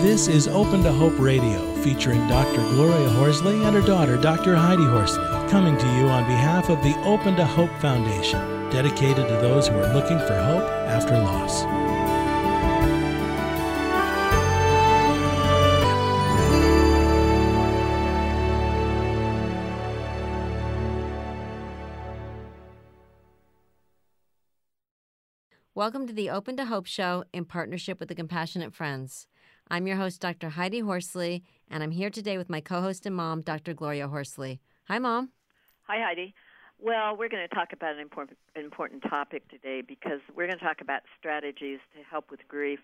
This is Open to Hope Radio, featuring Dr. Gloria Horsley and her daughter, Dr. Heidi Horsley, coming to you on behalf of the Open to Hope Foundation, dedicated to those who are looking for hope after loss. Welcome to the Open to Hope show in partnership with the Compassionate Friends. I'm your host, Dr. Heidi Horsley, and I'm here today with my co host and mom, Dr. Gloria Horsley. Hi, Mom. Hi, Heidi. Well, we're going to talk about an important, important topic today because we're going to talk about strategies to help with grief,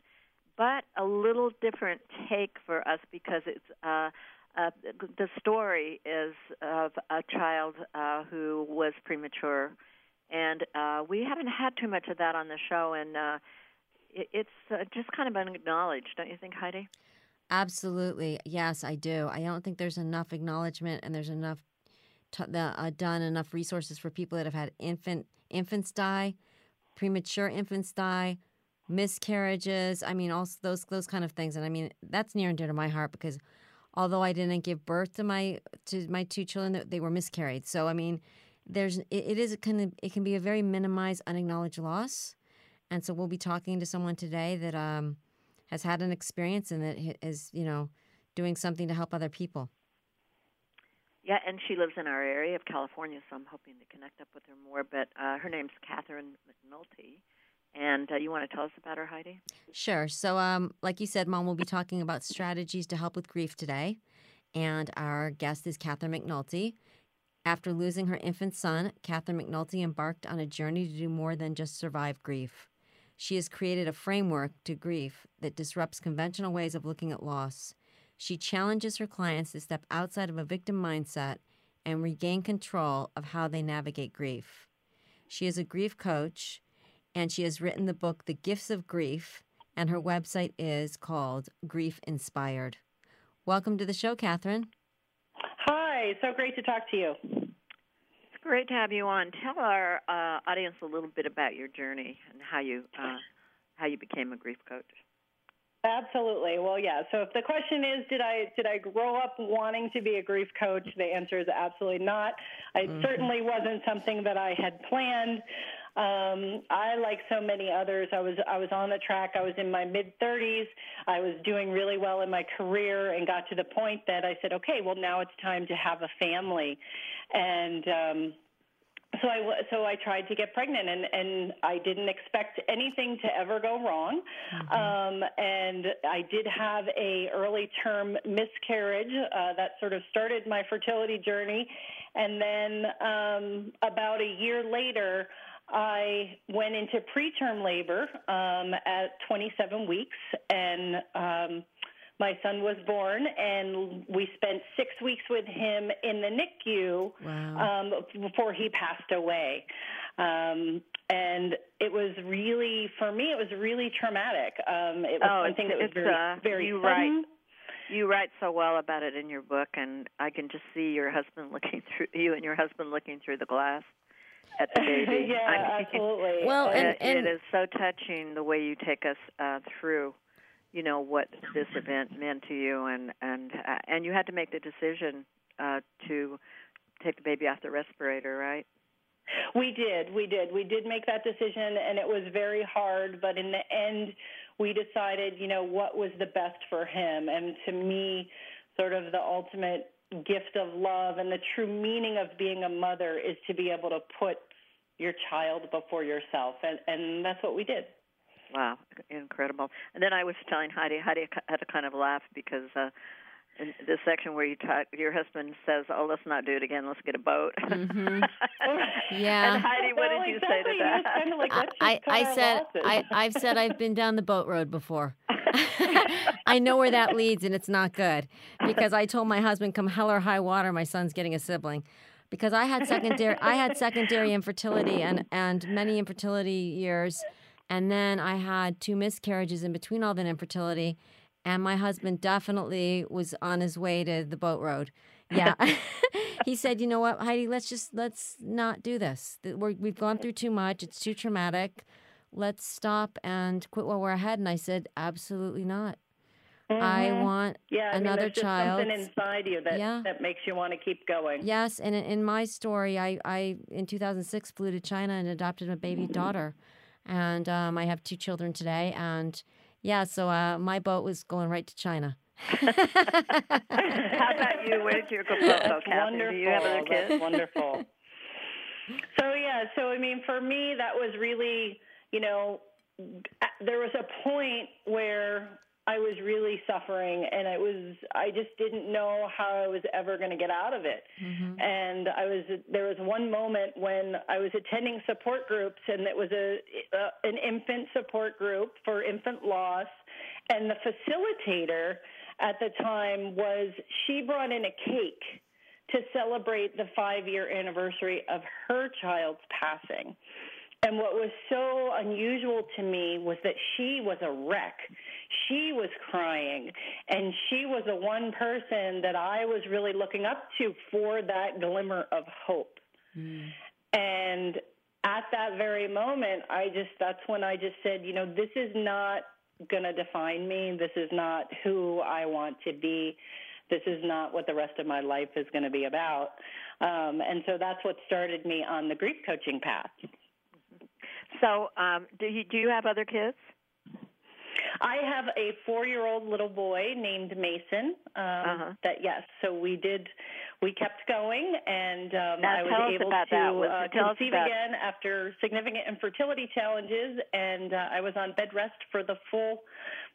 but a little different take for us because it's uh, uh, the story is of a child uh, who was premature and uh, we haven't had too much of that on the show, and uh, it's uh, just kind of unacknowledged, don't you think, Heidi? Absolutely, yes, I do. I don't think there's enough acknowledgement, and there's enough t- the, uh, done enough resources for people that have had infant infants die, premature infants die, miscarriages. I mean, also those those kind of things, and I mean that's near and dear to my heart because although I didn't give birth to my to my two children, they were miscarried. So I mean there's it, it is kind of it can be a very minimized, unacknowledged loss, and so we'll be talking to someone today that um, has had an experience and that is you know doing something to help other people. Yeah, and she lives in our area of California, so I'm hoping to connect up with her more. But uh, her name's Catherine McNulty. And uh, you want to tell us about her, Heidi? Sure. So, um, like you said, Mom, we'll be talking about strategies to help with grief today. And our guest is Catherine McNulty. After losing her infant son, Catherine McNulty embarked on a journey to do more than just survive grief. She has created a framework to grief that disrupts conventional ways of looking at loss. She challenges her clients to step outside of a victim mindset and regain control of how they navigate grief. She is a grief coach and she has written the book The Gifts of Grief, and her website is called Grief Inspired. Welcome to the show, Catherine. Hi, so great to talk to you. Great to have you on. Tell our uh, audience a little bit about your journey and how you uh, how you became a grief coach. Absolutely. Well, yeah. So if the question is, did I did I grow up wanting to be a grief coach? The answer is absolutely not. It mm-hmm. certainly wasn't something that I had planned. Um, I, like so many others, I was I was on the track. I was in my mid 30s. I was doing really well in my career, and got to the point that I said, okay, well now it's time to have a family, and um, so I so I tried to get pregnant, and and I didn't expect anything to ever go wrong, mm-hmm. um, and I did have a early term miscarriage uh, that sort of started my fertility journey, and then um, about a year later. I went into preterm labor um, at 27 weeks, and um, my son was born, and we spent six weeks with him in the NICU wow. um, before he passed away. Um, and it was really, for me, it was really traumatic. Um, it was oh, something that was very, uh, very you sudden. Write, you write so well about it in your book, and I can just see your husband looking through you and your husband looking through the glass at the baby. yeah, I mean, absolutely. Well, and, and, it is so touching the way you take us uh, through, you know, what this event meant to you, and and uh, and you had to make the decision uh, to take the baby off the respirator, right? We did, we did, we did make that decision, and it was very hard. But in the end, we decided, you know, what was the best for him, and to me, sort of the ultimate gift of love and the true meaning of being a mother is to be able to put your child before yourself. And and that's what we did. Wow. Incredible. And then i was telling heidi heidi had to kind of laugh because uh in this section where you talk, your husband says, "Oh, let's not do it again. Let's get a boat." Mm-hmm. yeah. And Heidi, what well, did you exactly. say to that? Kind of like, I, I said, I, I've said I've been down the boat road before. I know where that leads, and it's not good because I told my husband, "Come hell or high water, my son's getting a sibling." Because I had secondary, I had secondary infertility and and many infertility years, and then I had two miscarriages in between all that infertility, and my husband definitely was on his way to the boat road. Yeah, he said, "You know what, Heidi? Let's just let's not do this. We're, we've gone through too much. It's too traumatic." let's stop and quit while we're ahead. And I said, absolutely not. I want yeah, I mean, another there's just child. something inside you that Yeah. that makes you want to keep going. Yes, and in, in my story, I, I in 2006 flew to China and adopted a baby daughter, and um, I have two children today. And yeah, so uh, my boat was going right to China. How about you? Where did your go, go, That's Kathy? wonderful. Do you have other kids? That's wonderful. so yeah, so I mean, for me, that was really, you know, there was a point where I was really suffering, and it was I just didn't know how I was ever going to get out of it. Mm-hmm. And I was there was one moment when I was attending support groups, and it was a, a an infant support group for infant loss, and the facilitator at the time was she brought in a cake to celebrate the five year anniversary of her child's passing. And what was so unusual to me was that she was a wreck. She was crying, and she was the one person that I was really looking up to for that glimmer of hope. And at that very moment, I just, that's when I just said, you know, this is not going to define me. This is not who I want to be. This is not what the rest of my life is going to be about. Um, and so that's what started me on the grief coaching path. So, um, do you do you have other kids? I have a four-year-old little boy named Mason. Um, Uh-huh. That yes, so we did. We kept going, and um, Now I was able to that. Uh, conceive about- again after significant infertility challenges, and uh, I was on bed rest for the full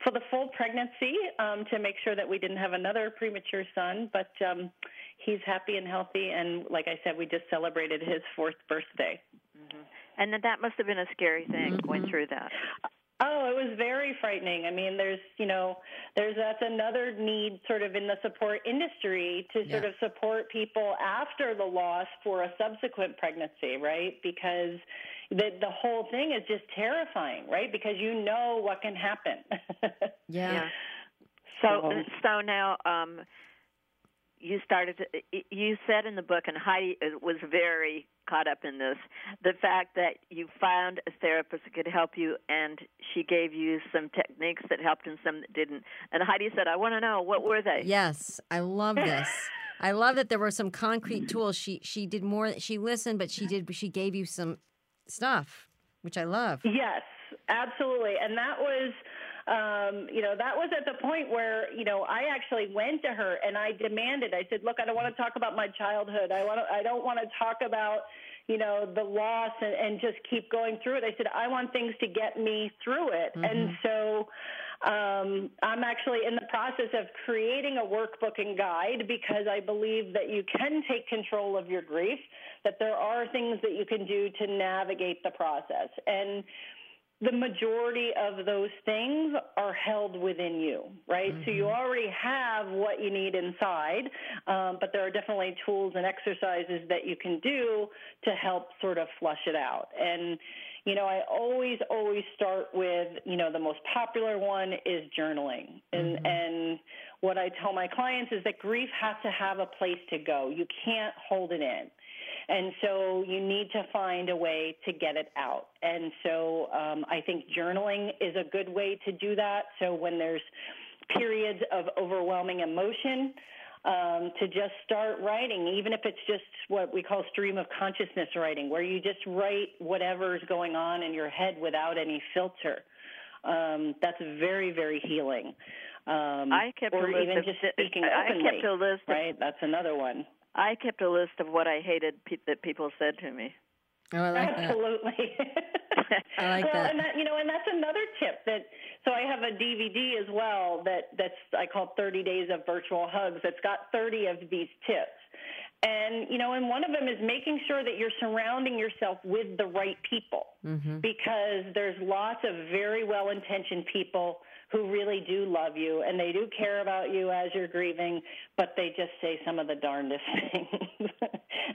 for the full pregnancy um, to make sure that we didn't have another premature son. But um, he's happy and healthy, and like I said, we just celebrated his fourth birthday. And then that must have been a scary thing Mm-hmm. going through that. Oh, it was very frightening. I mean, there's, you know, there's that's another need sort of in the support industry to sort Yeah. of support people after the loss for a subsequent pregnancy, right? Because the the whole thing is just terrifying, right? Because you know what can happen. Yeah. So, So- so now, um, you started. To, you said in the book, and Heidi uh, was very caught up in this, the fact that you found a therapist that could help you, and she gave you some techniques that helped and some that didn't. And Heidi said, "I want to know what were they." Yes, I love this. I love that there were some concrete tools. She she did more. She listened, but she did. She gave you some stuff, which I love. Yes, absolutely. And that was, um, you know, that was at the point where, you know, I actually went to her and I demanded. I said, "Look, I don't want to talk about my childhood. I want. To, I don't want to talk about." You know the loss and, and just keep going through it. I said I want things to get me through it, and so um, I'm actually in the process of creating a workbook and guide because I believe that you can take control of your grief, that there are things that you can do to navigate the process. And the majority of those things are held within you, right? So you already have what you need inside, um, but there are definitely tools and exercises that you can do to help sort of flush it out. And you know, I always, always start with, you know, the most popular one is journaling. And, and what I tell my clients is that grief has to have a place to go. You can't hold it in. And so you need to find a way to get it out. And so um, I think journaling is a good way to do that. So when there's periods of overwhelming emotion, um, to just start writing, even if it's just what we call stream of consciousness writing, where you just write whatever's going on in your head without any filter. Um, that's very, very healing. Um, I kept or a list even of just speaking I kept a list of- right? That's another one. I kept a list of what I hated pe- that people said to me. Oh, I like that. Absolutely. I like well, that. and that you know, and that's another tip that. So I have a DVD as well that that's I call 30 Days of Virtual Hugs. That's got 30 of these tips. And you know, and one of them is making sure that you're surrounding yourself with the right people, mm-hmm. because there's lots of very well-intentioned people who really do love you and they do care about you as you're grieving, but they just say some of the darndest things.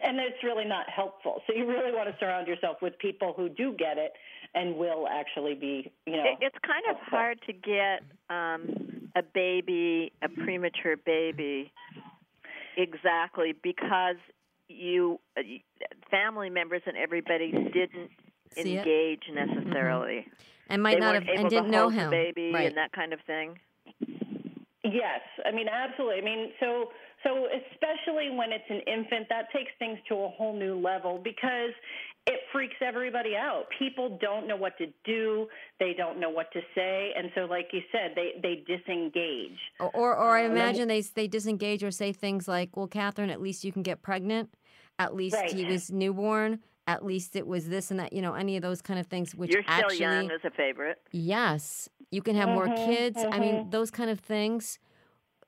and it's really not helpful. So you really want to surround yourself with people who do get it and will actually be, you know. It's kind of helpful. hard to get um, a baby, a premature baby, exactly because you, uh, you- family members and everybody didn't See it? engage mm-hmm. necessarily. And might they not have able and didn't know him. baby right. and that kind of thing. Yes, I mean absolutely. I mean, so so especially when it's an infant, that takes things to a whole new level because it freaks everybody out. People don't know what to do. They don't know what to say, and so, like you said, they they disengage. Or, or, or I um, imagine they they disengage or say things like, "Well, Catherine, at least you can get pregnant. At least Right. he was newborn. At least it was this and that. You know, any of those kind of things. Which You're still actually, young is a favorite. yes, you can have more Mhm, kids. I mean, mhm. those kind of things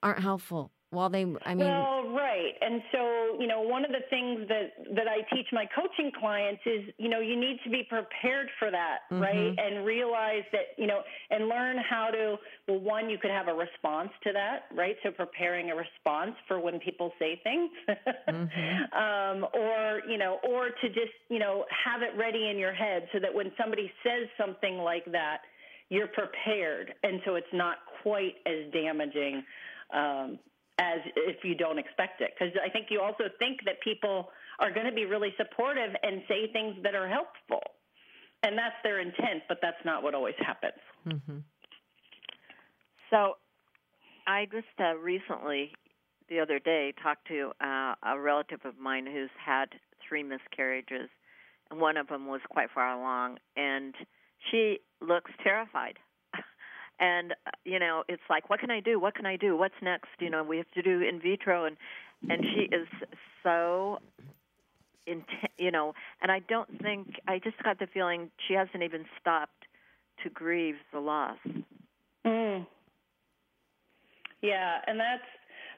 aren't helpful. While they, I mean, well, right. And so, you know, one of the things that that I teach my coaching clients is, you know, you need to be prepared for that, right? And realize that, you know, and learn how to well, one, you could have a response to that, right? So preparing a response for when people say things. um, or, you know, or to just, you know, have it ready in your head so that when somebody says something like that, you're prepared. And so it's not quite as damaging um, as if you don't expect it. Because I think you also think that people are going to be really supportive and say things that are helpful. And that's their intent, but that's not what always happens. mhm. So, I just uh, recently, the other day, talked to uh, a relative of mine who's had three miscarriages, and one of them was quite far along, and she looks terrified. And uh, you know, it's like, what can I do? What can I do? What's next? You know, we have to do in vitro, and and she is so. Inten- you know, and I don't think I just got the feeling she hasn't even stopped to grieve the loss. Mm. Yeah, and that's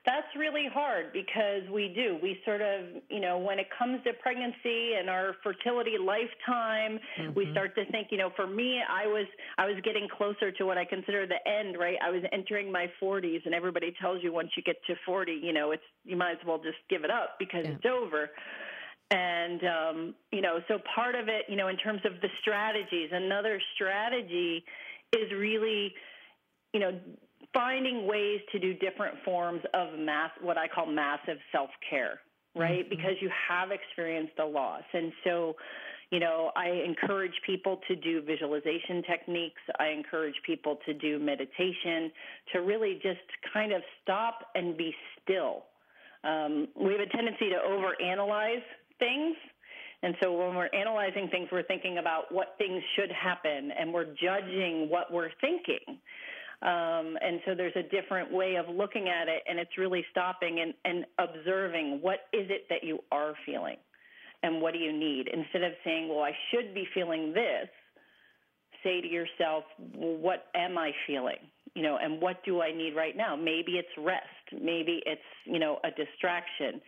that's really hard because we do. We sort of, you know, when it comes to pregnancy and our fertility lifetime, we start to think, you know, for me, I was I was getting closer to what I consider the end, right? I was entering my 40s and everybody tells you once you get to 40, you know, it's you might as well just give it up because Yeah. it's over. And um, you know, so part of it, you know, in terms of the strategies, another strategy is really, you know, finding ways to do different forms of mass, what I call massive self care, right? Because you have experienced a loss, and so. You know, I encourage people to do visualization techniques. I encourage people to do meditation, to really just kind of stop and be still. Um, we have a tendency to overanalyze things. And so when we're analyzing things, we're thinking about what things should happen and we're judging what we're thinking. Um, and so there's a different way of looking at it, and it's really stopping and, and observing what is it that you are feeling and what do you need. Instead of saying, well, I should be feeling this, say to yourself, well, what am I feeling? You know, and what do I need right now? Maybe it's rest. Maybe it's, you know, a distraction.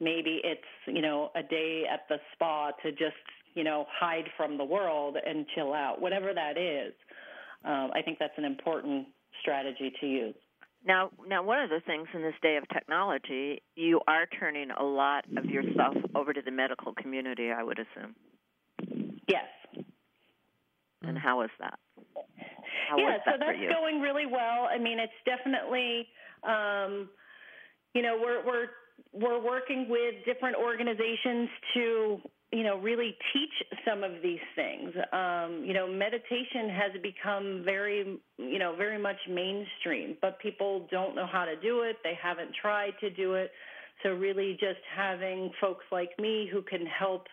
Maybe it's, you know, a day at the spa to just, you know, hide from the world and chill out. Whatever that is, um, I think that's an important strategy to use. Now, now, one of the things in this day of technology, you are turning a lot of yourself over to the medical community. I would assume. Yes. And how is that? How yeah, is so that for that's going really well. I mean, it's definitely, um, you know, we're we're we're working with different organizations to, you know, really teach some of these things. Um, you know, meditation has become very, you know, very much mainstream, but people don't know how to do it. They haven't tried to do it. So really, just having folks like me who can help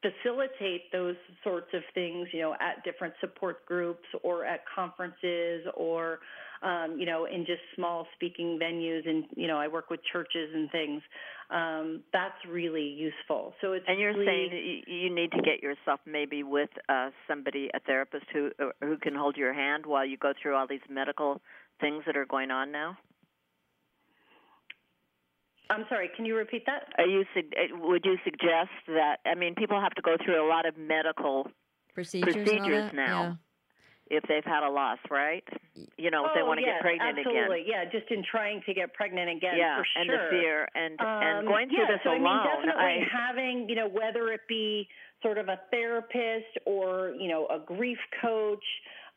facilitate those sorts of things, you know, at different support groups or at conferences or, um, you know, in just small speaking venues. And, you know, I work with churches and things. Um, that's really useful. So it's And you're really, saying you, you need to get yourself maybe with uh, somebody, a therapist who uh, who can hold your hand while you go through all these medical things that are going on now. I'm sorry, can you repeat that? Are you uh, would you suggest that? I mean, people have to go through a lot of medical procedures, Procedures that? now. If they've had a loss, right? You know, if they oh, want to yes, get pregnant again. absolutely. again. Yeah, just in trying to get pregnant again, yeah, for and the fear and and Um, going through yeah, this so, alone. I mean, definitely I- having, you know, whether it be sort of a therapist or, you know, a grief coach,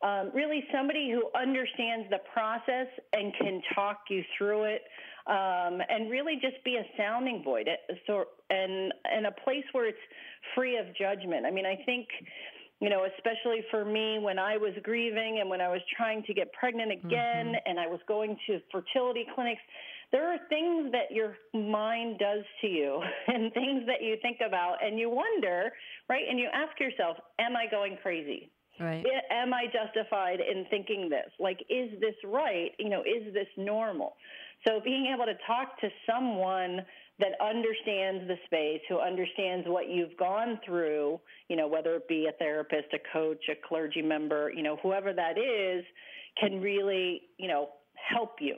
um, really somebody who understands the process and can talk you through it, um, and really just be a sounding board, so, and and a place where it's free of judgment. I mean, I think you know, especially for me when I was grieving and when I was trying to get pregnant again mm-hmm. and I was going to fertility clinics, there are things that your mind does to you and things that you think about and you wonder, right? And you ask yourself, am I going crazy? Right. Am I justified in thinking this? Like, is this right? You know, is this normal? So being able to talk to someone that understands the space, who understands what you've gone through, you know, whether it be a therapist, a coach, a clergy member, you know, whoever that is, can really, you know, help you.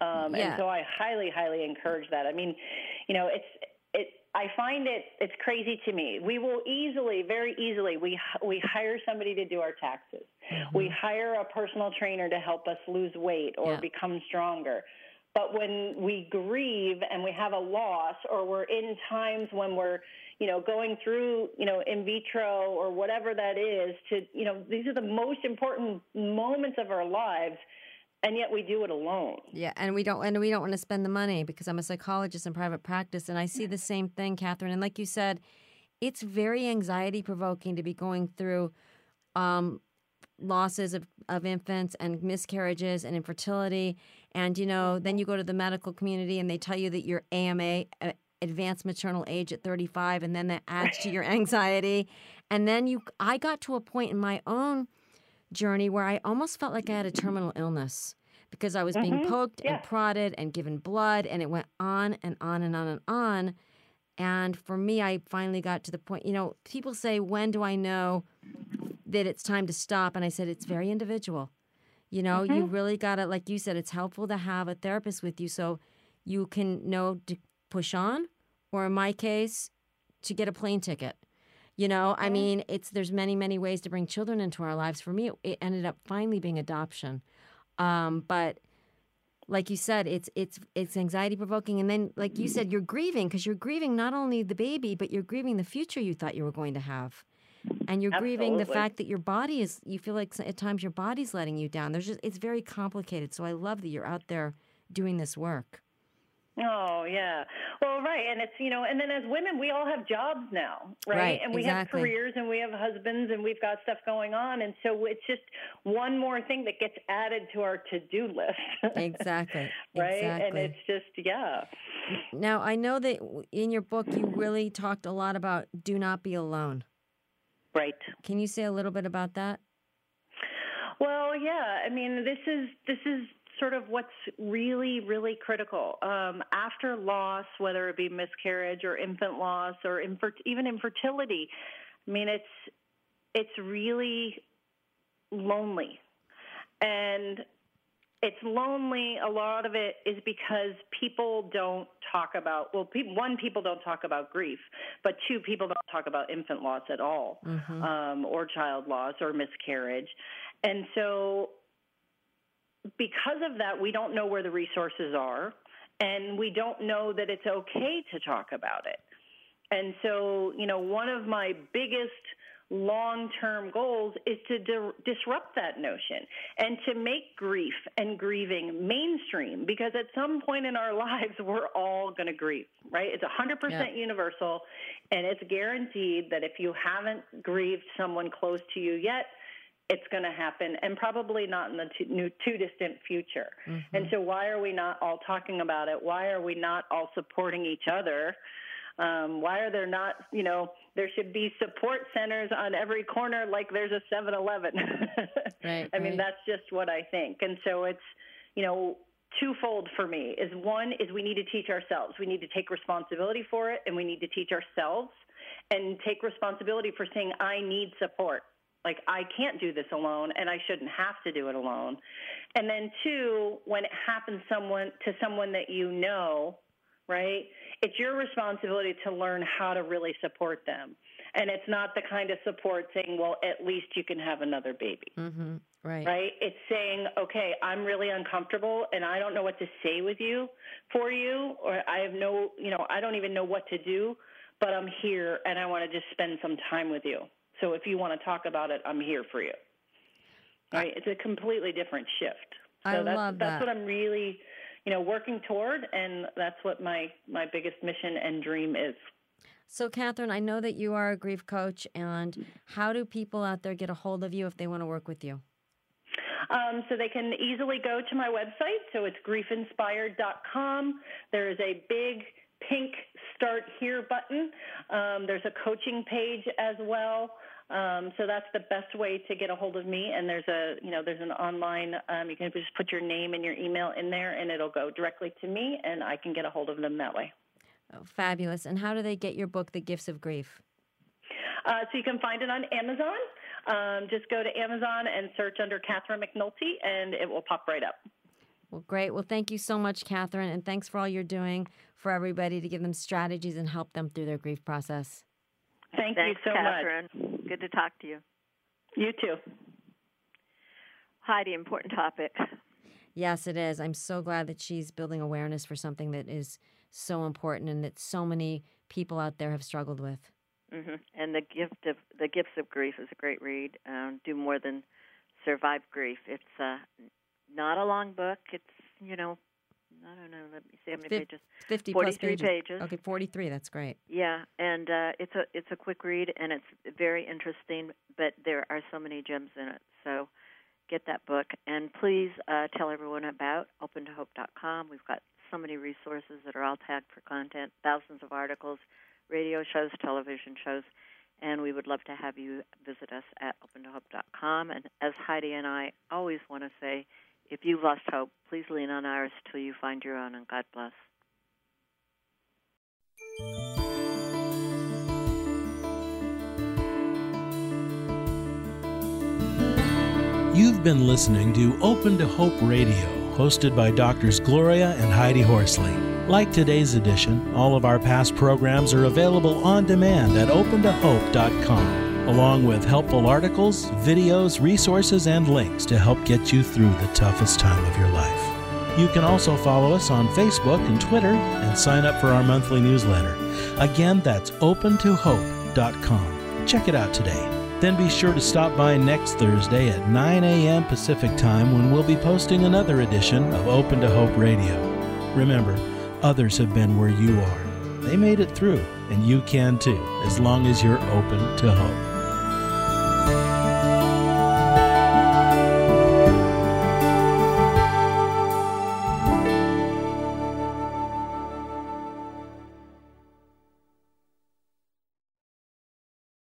Um, yeah. And so I highly, highly encourage that. I mean, you know, it's it. I find it it's crazy to me. We will easily, very easily, we we hire somebody to do our taxes. Mm-hmm. We hire a personal trainer to help us lose weight or yeah. become stronger. But when we grieve and we have a loss, or we're in times when we're, you know, going through, you know, in vitro or whatever that is, to, you know, these are the most important moments of our lives and yet we do it alone. Yeah, and we don't and we don't want to spend the money because I'm a psychologist in private practice and I see the same thing, Catherine. And like you said, it's very anxiety provoking to be going through um, losses of, of infants and miscarriages and infertility and, you know, then you go to the medical community and they tell you that you're AMA, uh, advanced maternal age at 35, and then that adds to your anxiety. And then you, I got to a point in my own journey where I almost felt like I had a terminal illness because I was being mm-hmm. poked yeah. and prodded and given blood, and it went on and on and on and on. And for me, I finally got to the point, you know, people say, when do I know that it's time to stop? And I said, it's very individual. You know, mm-hmm. you really got to, like you said, it's helpful to have a therapist with you so you can know to push on, or in my case, to get a plane ticket. You know, I mean, it's there's many many ways to bring children into our lives. For me, it, it ended up finally being adoption, um, but like you said, it's it's it's anxiety provoking, and then like you said, you're grieving because you're grieving not only the baby, but you're grieving the future you thought you were going to have and you're Absolutely. grieving the fact that your body is you feel like at times your body's letting you down there's just it's very complicated so i love that you're out there doing this work Oh yeah. Well, right, and it's you know, and then as women, we all have jobs now, right? right and we exactly. have careers, and we have husbands, and we've got stuff going on, and so it's just one more thing that gets added to our to-do list. exactly. right, exactly. and it's just yeah. Now I know that in your book you really talked a lot about do not be alone. Right. Can you say a little bit about that? Well, yeah. I mean, this is this is sort of what's really, really critical. Um, after loss, whether it be miscarriage or infant loss or infer- even infertility, I mean, it's it's really lonely, and it's lonely. A lot of it is because people don't talk about, well, pe- one, people don't talk about grief, but two, people don't talk about infant loss at all, mm-hmm. um, or child loss or miscarriage. And so, because of that, we don't know where the resources are, and we don't know that it's okay to talk about it. And so, you know, one of my biggest long term goals is to di- disrupt that notion and to make grief and grieving mainstream because at some point in our lives, we're all going to grieve, right? It's 100% yeah. universal and it's guaranteed that if you haven't grieved someone close to you yet, it's going to happen and probably not in the too, new, too distant future. Mm-hmm. And so, why are we not all talking about it? Why are we not all supporting each other? Um, why are there not, you know, there should be support centers on every corner like there's a 7 Eleven. right. I mean, that's just what I think. And so it's, you know, twofold for me is one is we need to teach ourselves. We need to take responsibility for it and we need to teach ourselves and take responsibility for saying, I need support. Like, I can't do this alone and I shouldn't have to do it alone. And then two, when it happens someone to someone that you know, right? It's your responsibility to learn how to really support them. And it's not the kind of support saying, well, at least you can have another baby. Mm-hmm. Right. Right? It's saying, okay, I'm really uncomfortable and I don't know what to say with you for you, or I have no, you know, I don't even know what to do, but I'm here and I want to just spend some time with you. So if you want to talk about it, I'm here for you. Right? It's a completely different shift. So I that's, love that. That's what I'm really you know working toward and that's what my my biggest mission and dream is So, Catherine, I know that you are a grief coach, and how do people out there get a hold of you if they want to work with you? Um, so they can easily go to my website. So it's griefinspired.com. There is a big pink Start Here button. Um, there's a coaching page as well. Um, so that's the best way to get a hold of me. And there's a, you know, there's an online. Um, you can just put your name and your email in there, and it'll go directly to me, and I can get a hold of them that way. Oh, fabulous! And how do they get your book, The Gifts of Grief? Uh, so you can find it on Amazon. Um, just go to Amazon and search under Catherine McNulty, and it will pop right up. Well, great. Well, thank you so much, Catherine, and thanks for all you're doing for everybody to give them strategies and help them through their grief process. Thank Thanks, you so Catherine. much. Good to talk to you. You too. Heidi, important topic. Yes, it is. I'm so glad that she's building awareness for something that is so important and that so many people out there have struggled with. hmm And the gift of the gifts of grief is a great read. Um, do more than survive grief. It's uh, not a long book. It's you know, I don't know. Let me see how many Fif- pages. 50 plus 43 pages. pages. Okay, 43. That's great. Yeah, and uh, it's a it's a quick read and it's very interesting. But there are so many gems in it. So get that book and please uh, tell everyone about opentohope.com. We've got so many resources that are all tagged for content, thousands of articles, radio shows, television shows, and we would love to have you visit us at opentohope.com. And as Heidi and I always want to say, if you've lost hope, please lean on ours till you find your own, and God bless. You've been listening to Open to Hope Radio, hosted by Doctors Gloria and Heidi Horsley. Like today's edition, all of our past programs are available on demand at opentohope.com, along with helpful articles, videos, resources, and links to help get you through the toughest time of your life. You can also follow us on Facebook and Twitter and sign up for our monthly newsletter. Again, that's opentohope.com. Check it out today. Then be sure to stop by next Thursday at 9 a.m. Pacific Time when we'll be posting another edition of Open to Hope Radio. Remember, others have been where you are. They made it through, and you can too, as long as you're open to hope.